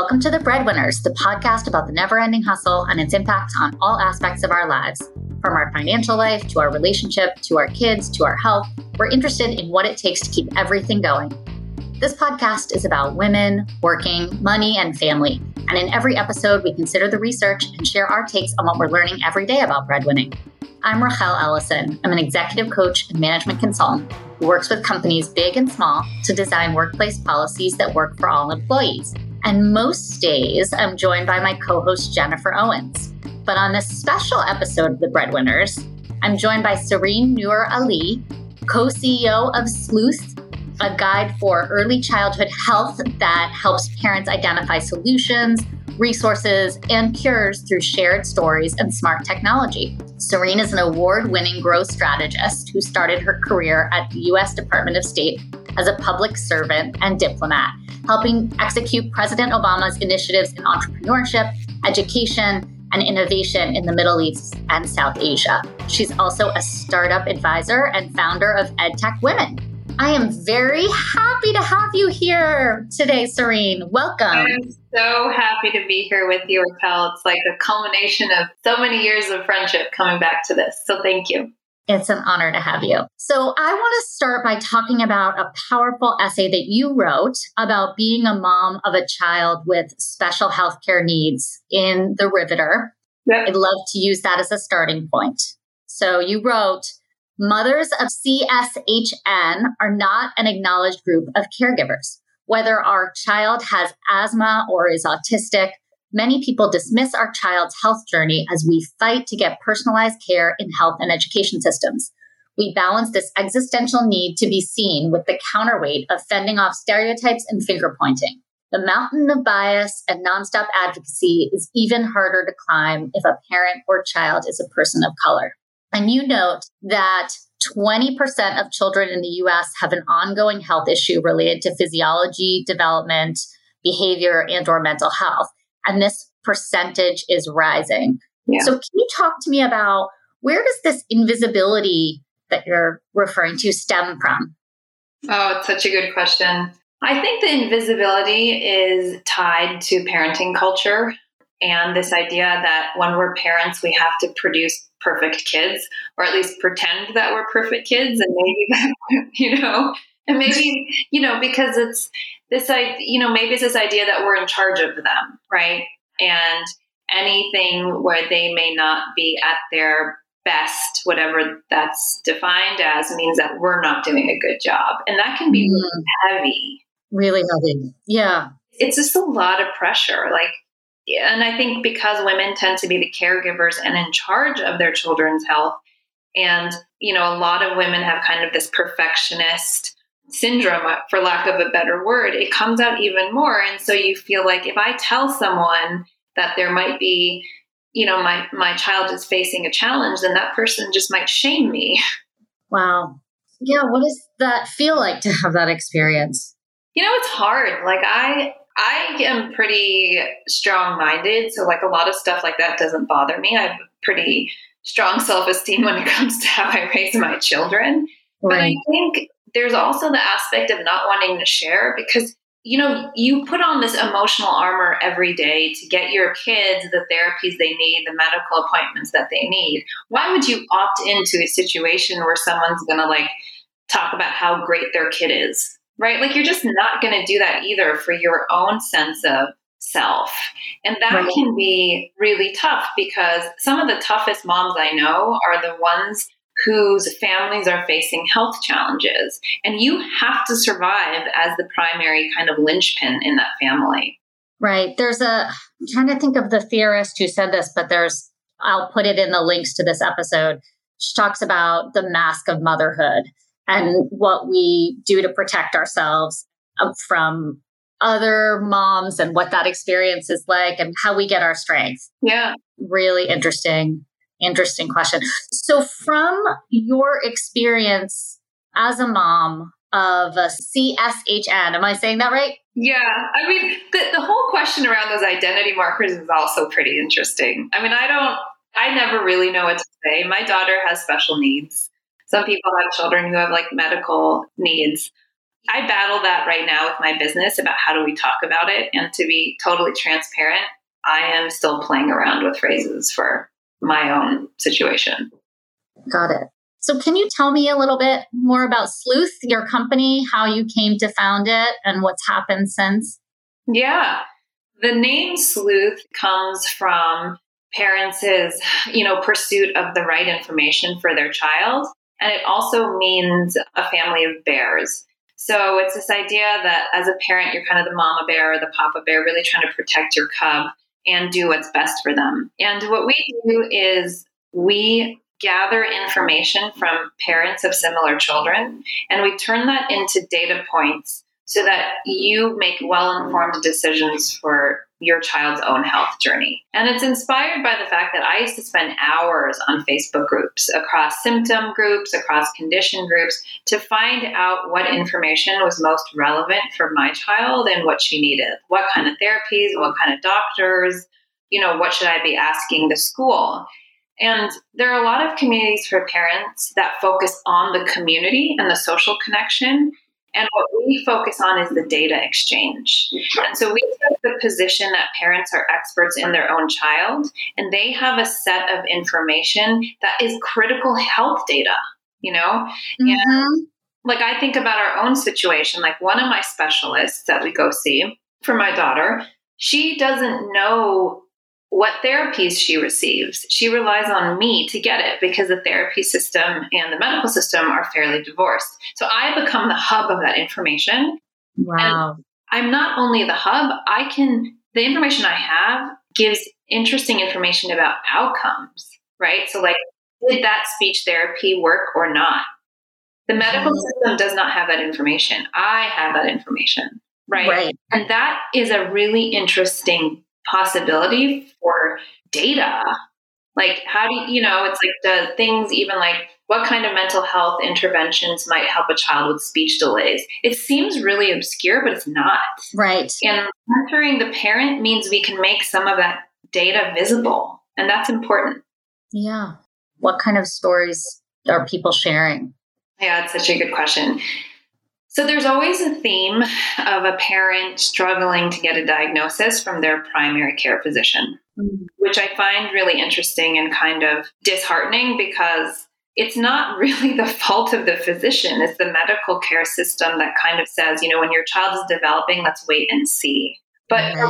Welcome to The Breadwinners, the podcast about the never ending hustle and its impact on all aspects of our lives. From our financial life to our relationship to our kids to our health, we're interested in what it takes to keep everything going. This podcast is about women, working, money, and family. And in every episode, we consider the research and share our takes on what we're learning every day about breadwinning. I'm Rachael Ellison. I'm an executive coach and management consultant who works with companies big and small to design workplace policies that work for all employees. And most days, I'm joined by my co host, Jennifer Owens. But on this special episode of The Breadwinners, I'm joined by Sehreen Noor Ali, co CEO of Sleuth, a guide for early childhood health that helps parents identify solutions, resources, and cures through shared stories and smart technology. Sehreen is an award winning growth strategist who started her career at the U.S. Department of State as a public servant and diplomat helping execute President Obama's initiatives in entrepreneurship, education, and innovation in the Middle East and South Asia. She's also a startup advisor and founder of EdTech Women. I am very happy to have you here today, Sehreen. Welcome. I'm so happy to be here with you, Raquel. It's like a culmination of so many years of friendship coming back to this. So thank you. It's an honor to have you. So, I want to start by talking about a powerful essay that you wrote about being a mom of a child with special healthcare needs in The Riveter. I'd love to use that as a starting point. So, you wrote, Mothers of CSHN are not an acknowledged group of caregivers. Whether our child has asthma or is autistic, Many people dismiss our child's health journey as we fight to get personalized care in health and education systems. We balance this existential need to be seen with the counterweight of fending off stereotypes and finger pointing. The mountain of bias and nonstop advocacy is even harder to climb if a parent or child is a person of color. And you note that 20% of children in the US have an ongoing health issue related to physiology, development, behavior, and or mental health and this percentage is rising. Yeah. So, can you talk to me about where does this invisibility that you're referring to stem from? Oh, it's such a good question. I think the invisibility is tied to parenting culture and this idea that when we're parents, we have to produce perfect kids, or at least pretend that we're perfect kids, and maybe that, you know, and maybe you know because it's this i you know maybe it's this idea that we're in charge of them right? And anything where they may not be at their best whatever that's defined as means that we're not doing a good job. And that can be mm. heavy. Really heavy. Yeah. It's just a lot of pressure like and i think because women tend to be the caregivers and in charge of their children's health and you know a lot of women have kind of this perfectionist syndrome, uh, for lack of a better word, it comes out even more. And so you feel like if I tell someone that there might be, you know, my, my child is facing a challenge, then that person just might shame me. Wow. Yeah. What does that feel like to have that experience? You know, it's hard. Like I, I am pretty strong minded. So like a lot of stuff like that doesn't bother me. I have pretty strong self esteem when it comes to how I raise my children. Right. But I think there's also the aspect of not wanting to share because you know you put on this emotional armor every day to get your kids the therapies they need the medical appointments that they need. Why would you opt into a situation where someone's going to like talk about how great their kid is right? Like you're just not going to do that either for your own sense of self. And that right. can be really tough because some of the toughest moms i know are the ones whose families are facing health challenges. And you have to survive as the primary kind of linchpin in that family. Right. There's a, I'm trying to think of the theorist who said this, but there's, I'll put it in the links to this episode. She talks about the mask of motherhood and what we do to protect ourselves from other moms and what that experience is like and how we get our strength. Yeah. Really interesting interesting question. So, from your experience as a mom of a CSHN, am I saying that right? Yeah. I mean, the, the whole question around those identity markers is also pretty interesting. I mean, I don't, I never really know what to say. My daughter has special needs. Some people have children who have like medical needs. I battle that right now with my business about how do we talk about it. And to be totally transparent, I am still playing around with phrases for my own situation. Got it. So, can you tell me a little bit more about Sleuth, your company, how you came to found it, and what's happened since? Yeah. The name Sleuth comes from parents' you know, pursuit of the right information for their child. And it also means a family of bears. So it's this idea that as a parent, you're kind of the mama bear or the papa bear, really trying to protect your cub and do what's best for them. And what we do is we gather information from parents of similar children and we turn that into data points so that you make well informed decisions for your child's own health journey. And it's inspired by the fact that I used to spend hours on Facebook groups across symptom groups, across condition groups to find out what information was most relevant for my child and what she needed. What kind of therapies, what kind of doctors, you know, what should I be asking the school? And there are a lot of communities for parents that focus on the community and the social connection. And what we focus on is the data exchange. And so we take the position that parents are experts in their own child, and they have a set of information that is critical health data, you know? Mm-hmm. And like I think about our own situation, like one of my specialists that we go see for my daughter, she doesn't know what therapies she receives. She relies on me to get it because the therapy system and the medical system are fairly divorced. So I become the hub of that information. Wow. And I'm not only the hub, I can, the information I have gives interesting information about outcomes, right? So, like, did that speech therapy work or not? The medical system does not have that information. I have that information, right? Right. And that is a really interesting possibility for data. Like, how do you, you know, it's like the things even like what kind of mental health interventions might help a child with speech delays? It seems really obscure, but it's not. Right. And mentoring the parent means we can make some of that data visible, and that's important. Yeah. What kind of stories are people sharing? Yeah, it's such a good question. So there's always a theme of a parent struggling to get a diagnosis from their primary care physician, mm-hmm. which I find really interesting and kind of disheartening because it's not really the fault of the physician. It's the medical care system that kind of says, you know, when your child is developing, let's wait and see. But for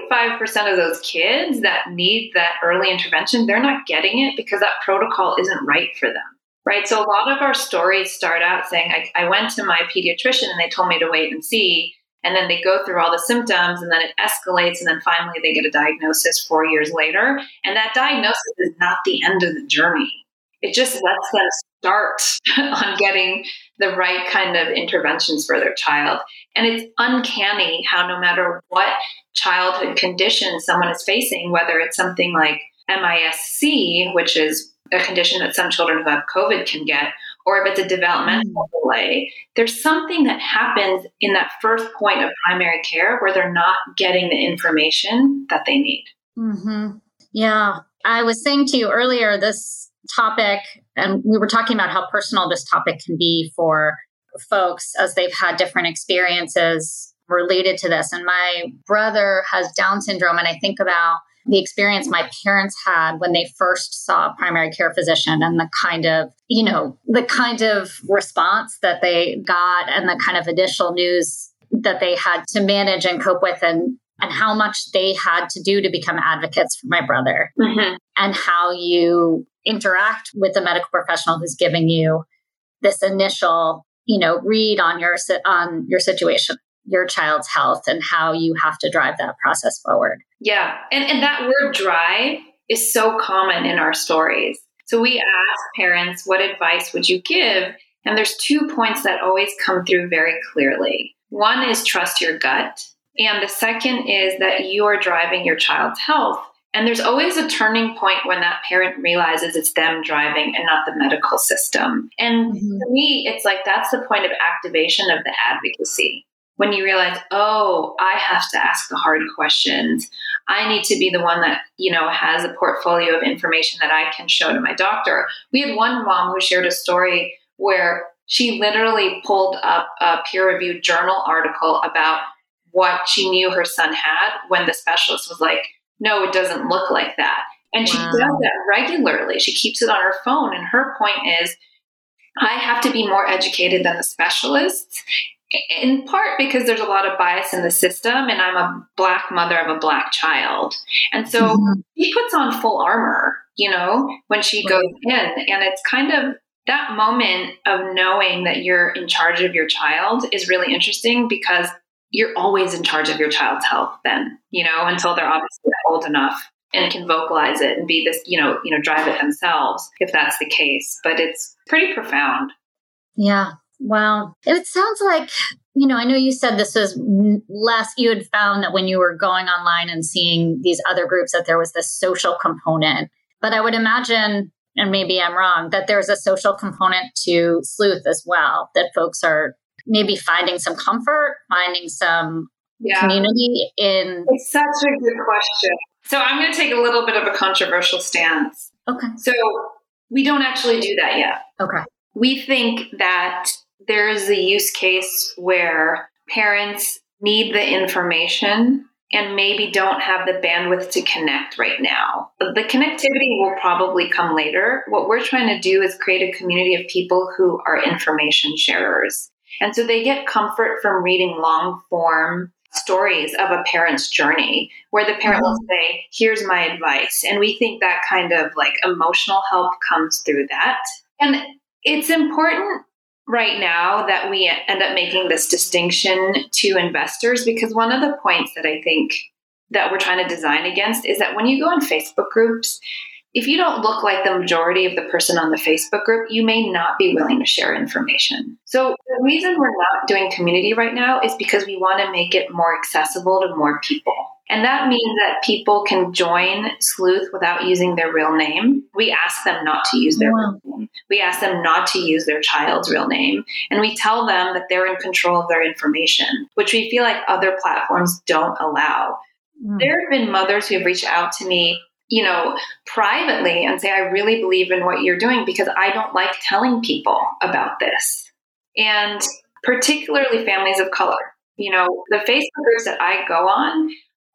45% of those kids that need that early intervention, they're not getting it because that protocol isn't right for them right? So a lot of our stories start out saying, I, I went to my pediatrician and they told me to wait and see. And then they go through all the symptoms and then it escalates. And then finally they get a diagnosis four years later. And that diagnosis is not the end of the journey. It just lets them start on getting the right kind of interventions for their child. And it's uncanny how, no matter what childhood condition someone is facing, whether it's something like MIS-C, which is a condition that some children who have COVID can get, or if it's a developmental mm. delay, there's something that happens in that first point of primary care where they're not getting the information that they need. Mm-hmm. Yeah. I was saying to you earlier, this topic, and we were talking about how personal this topic can be for folks as they've had different experiences related to this. And my brother has Down syndrome, and I think about the experience my parents had when they first saw a primary care physician and the kind of, you know, the kind of response that they got and the kind of additional news that they had to manage and cope with and and how much they had to do to become advocates for my brother mm-hmm. and how you interact with the medical professional who's giving you this initial you know read on your on your situation your child's health and how you have to drive that process forward. Yeah. And, and that word drive is so common in our stories. So we ask parents, what advice would you give? And there's two points that always come through very clearly. One is trust your gut. And the second is that you are driving your child's health. And there's always a turning point when that parent realizes it's them driving and not the medical system. And mm-hmm. for me, it's like that's the point of activation of the advocacy when you realize, oh, I have to ask the hard questions. I need to be the one that, you know, has a portfolio of information that I can show to my doctor. We had one mom who shared a story where she literally pulled up a peer reviewed journal article about what she knew her son had when the specialist was like, no, it doesn't look like that. And wow. she does that regularly. She keeps it on her phone. And her point is, I have to be more educated than the specialists in part because there's a lot of bias in the system and i'm a black mother of a black child. And so mm-hmm. she puts on full armor you know when she goes in. And it's kind of that moment of knowing that you're in charge of your child is really interesting because you're always in charge of your child's health then you know until they're obviously old enough and can vocalize it and be this you know you know drive it themselves if that's the case. But it's pretty profound. Yeah Wow. It sounds like, you know, I know you said this was less, you had found that when you were going online and seeing these other groups that there was this social component. But I would imagine, and maybe I'm wrong, that there's a social component to sleuth as well, that folks are maybe finding some comfort, finding some yeah. community in. It's such a good question. So I'm going to take a little bit of a controversial stance. Okay. So we don't actually do that yet. Okay. We think that there is a use case where parents need the information and maybe don't have the bandwidth to connect right now. The connectivity will probably come later. What we're trying to do is create a community of people who are information sharers. And so they get comfort from reading long form stories of a parent's journey where the parent will mm-hmm. say, Here's my advice. And we think that kind of like emotional help comes through that. And it's important right now that we end up making this distinction to investors because one of the points that I think that we're trying to design against is that when you go in Facebook groups, if you don't look like the majority of the person on the Facebook group, you may not be willing to share information. So, the reason we're not doing community right now is because we want to make it more accessible to more people. And that means that people can join Sleuth without using their real name. We ask them not to use their wow. real name. We ask them not to use their child's real name. And we tell them that they're in control of their information, which we feel like other platforms don't allow. Mm. There have been mothers who have reached out to me you know, privately and say, I really believe in what you're doing because I don't like telling people about this. And particularly families of color. You know, the Facebook groups that I go on,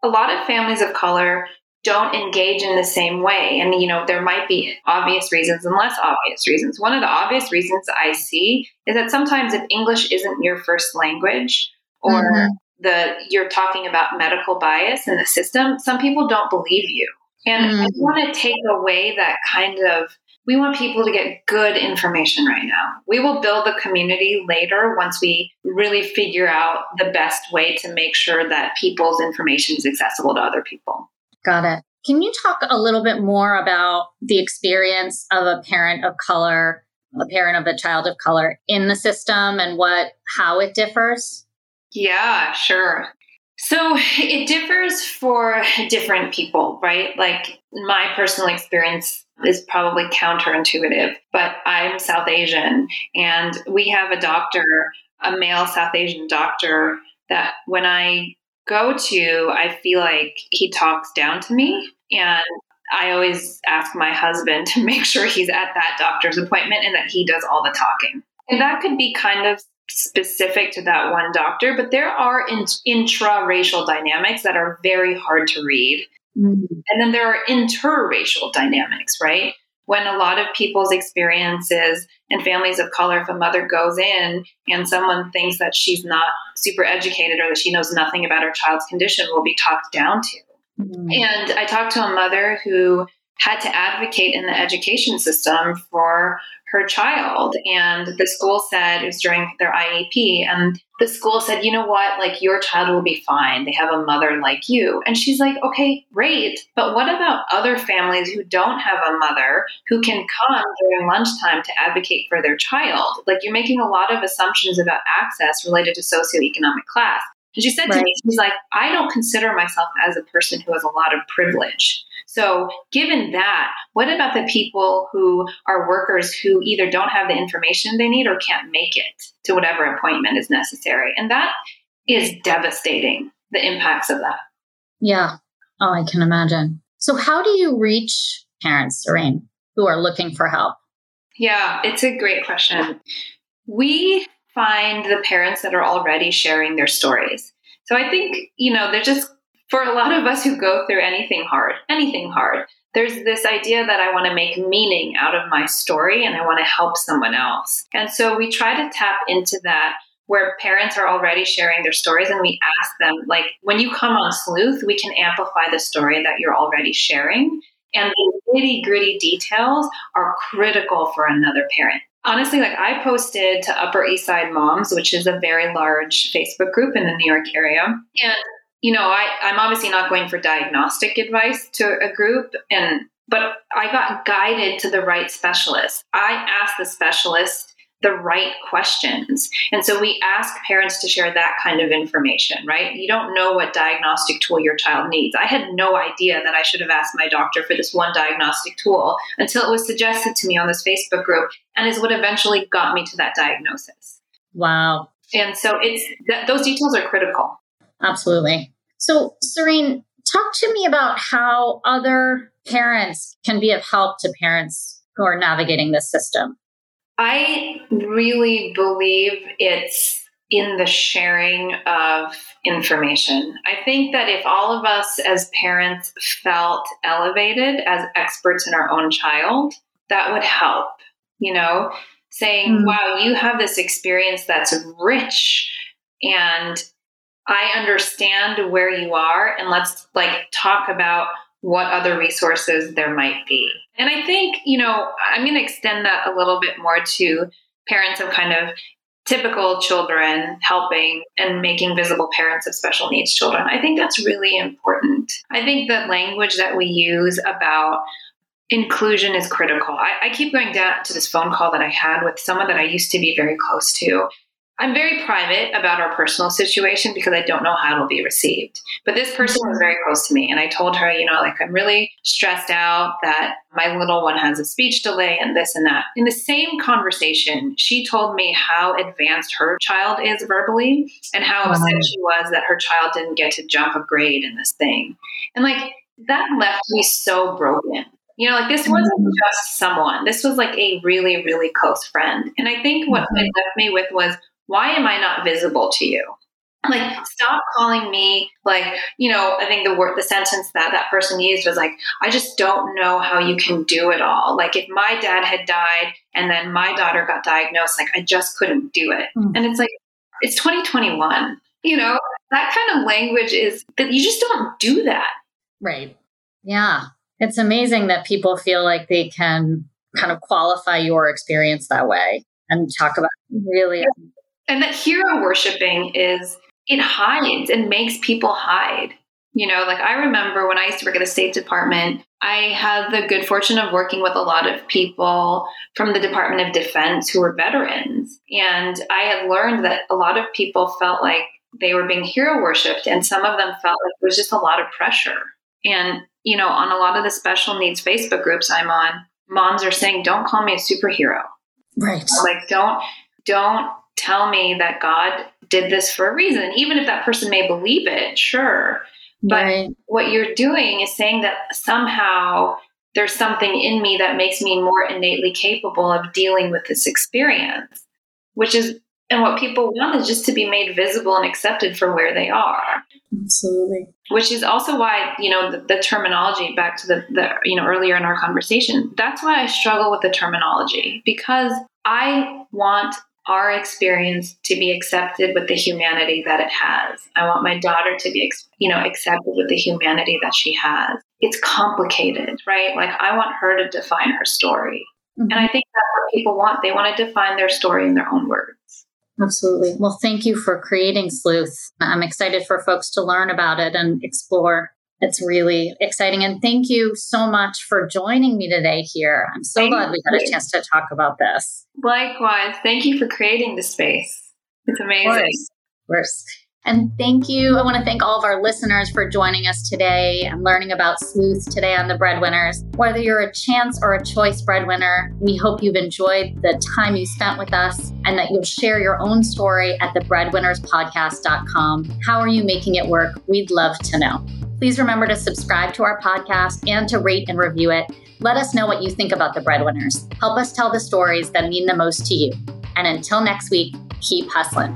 a lot of families of color don't engage in the same way. And, you know, there might be obvious reasons and less obvious reasons. One of the obvious reasons I see is that sometimes if English isn't your first language or mm-hmm. the you're talking about medical bias in the system, some people don't believe you. And mm-hmm. I want to take away that kind of we want people to get good information right now. We will build the community later once we really figure out the best way to make sure that people's information is accessible to other people. Got it. Can you talk a little bit more about the experience of a parent of color, a parent of a child of color in the system and what how it differs? Yeah, sure. So it differs for different people, right? Like my personal experience is probably counterintuitive, but I'm South Asian and we have a doctor, a male South Asian doctor, that when I go to, I feel like he talks down to me. And I always ask my husband to make sure he's at that doctor's appointment and that he does all the talking. And that could be kind of specific to that one doctor, but there are in, intra-racial dynamics that are very hard to read. Mm-hmm. And then there are interracial dynamics, right? When a lot of people's experiences and families of color, if a mother goes in and someone thinks that she's not super educated or that she knows nothing about her child's condition, will be talked down to. Mm-hmm. And I talked to a mother who had to advocate in the education system for her child. And the school said, it was during their IEP, and the school said, you know what, like your child will be fine. They have a mother like you. And she's like, okay, great. But what about other families who don't have a mother who can come during lunchtime to advocate for their child? Like you're making a lot of assumptions about access related to socioeconomic class. And she said right. to me, she's like, I don't consider myself as a person who has a lot of privilege. So, given that, what about the people who are workers who either don't have the information they need or can't make it to whatever appointment is necessary? And that is devastating, the impacts of that. Yeah. Oh, I can imagine. So, how do you reach parents, Sehreen, who are looking for help? Yeah, it's a great question. we find the parents that are already sharing their stories. So I think, you know, they're just, for a lot of us who go through anything hard, anything hard, there's this idea that I want to make meaning out of my story and I want to help someone else. And so we try to tap into that where parents are already sharing their stories and we ask them, like, when you come on Sleuth, we can amplify the story that you're already sharing. And the nitty gritty details are critical for another parent honestly, like I posted to Upper East Side Moms, which is a very large Facebook group in the New York area. And, you know, I, I'm obviously not going for diagnostic advice to a group and but I got guided to the right specialist. I asked the specialist the right questions. And so we ask parents to share that kind of information, right? You don't know what diagnostic tool your child needs. I had no idea that I should have asked my doctor for this one diagnostic tool until it was suggested to me on this Facebook group and is what eventually got me to that diagnosis. Wow. And so it's that those details are critical. Absolutely. So, Sehreen, talk to me about how other parents can be of help to parents who are navigating this system. I really believe it's in the sharing of information. I think that if all of us as parents felt elevated as experts in our own child, that would help. You know, saying, mm. wow, you have this experience that's rich and I understand where you are, and let's like talk about what other resources there might be. And I think, you know, I'm going to extend that a little bit more to parents of kind of typical children helping and making visible parents of special needs children. I think that's really important. I think the language that we use about inclusion is critical. I, I, keep going down to this phone call that I had with someone that I used to be very close to. I'm very private about our personal situation because I don't know how it'll be received. But this person was very close to me, and I told her, you know, like I'm really stressed out that my little one has a speech delay and this and that. In the same conversation, she told me how advanced her child is verbally and how wow. upset she was that her child didn't get to jump a grade in this thing. And like that left me so broken. You know, like this wasn't mm-hmm. just someone. This was like a really, really close friend. And I think what mm-hmm. it left me with was why am I not visible to you? Like, stop calling me. Like, you know, I think the word, the sentence that that person used was like, I just don't know how you can do it all. Like, if my dad had died and then my daughter got diagnosed, like, I just couldn't do it. Mm. And it's like, it's 2021. You know, that kind of language is that you just don't do that. Right. Yeah. It's amazing that people feel like they can kind of qualify your experience that way and talk about really and that hero worshiping is it hides and makes people hide. You know, like I remember when I used to work at the State Department, I had the good fortune of working with a lot of people from the Department of Defense who were veterans. And I had learned that a lot of people felt like they were being hero worshiped, and some of them felt like there was just a lot of pressure. And, you know, on a lot of the special needs Facebook groups I'm on, moms are saying, don't call me a superhero. Right. Like, don't, don't tell me that God did this for a reason, even if that person may believe it, sure. But right. what you're doing is saying that somehow there's something in me that makes me more innately capable of dealing with this experience, which is, and what people want is just to be made visible and accepted for where they are. Absolutely. Which is also why, you know, the, the terminology, back to the, the, you know, earlier in our conversation, that's why I struggle with the terminology because I want our experience to be accepted with the humanity that it has. I want my daughter to be, you know, accepted with the humanity that she has. It's complicated, right? Like I want her to define her story. Mm-hmm. And I think that's what people want. They want to define their story in their own words. Absolutely. Well, thank you for creating Sleuth. I'm excited for folks to learn about it and explore it's really exciting. And thank you so much for joining me today here. I'm so thank glad we got a chance to talk about this. Likewise. Thank you for creating the space. It's amazing. Of course. Of course. And thank you. I want to thank all of our listeners for joining us today and learning about sleuths today on the breadwinners. Whether you're a chance or a choice breadwinner, we hope you've enjoyed the time you spent with us and that you'll share your own story at thebreadwinnerspodcast.com. How are you making it work? We'd love to know. Please remember to subscribe to our podcast and to rate and review it. Let us know what you think about the breadwinners. Help us tell the stories that mean the most to you. And until next week, keep hustling.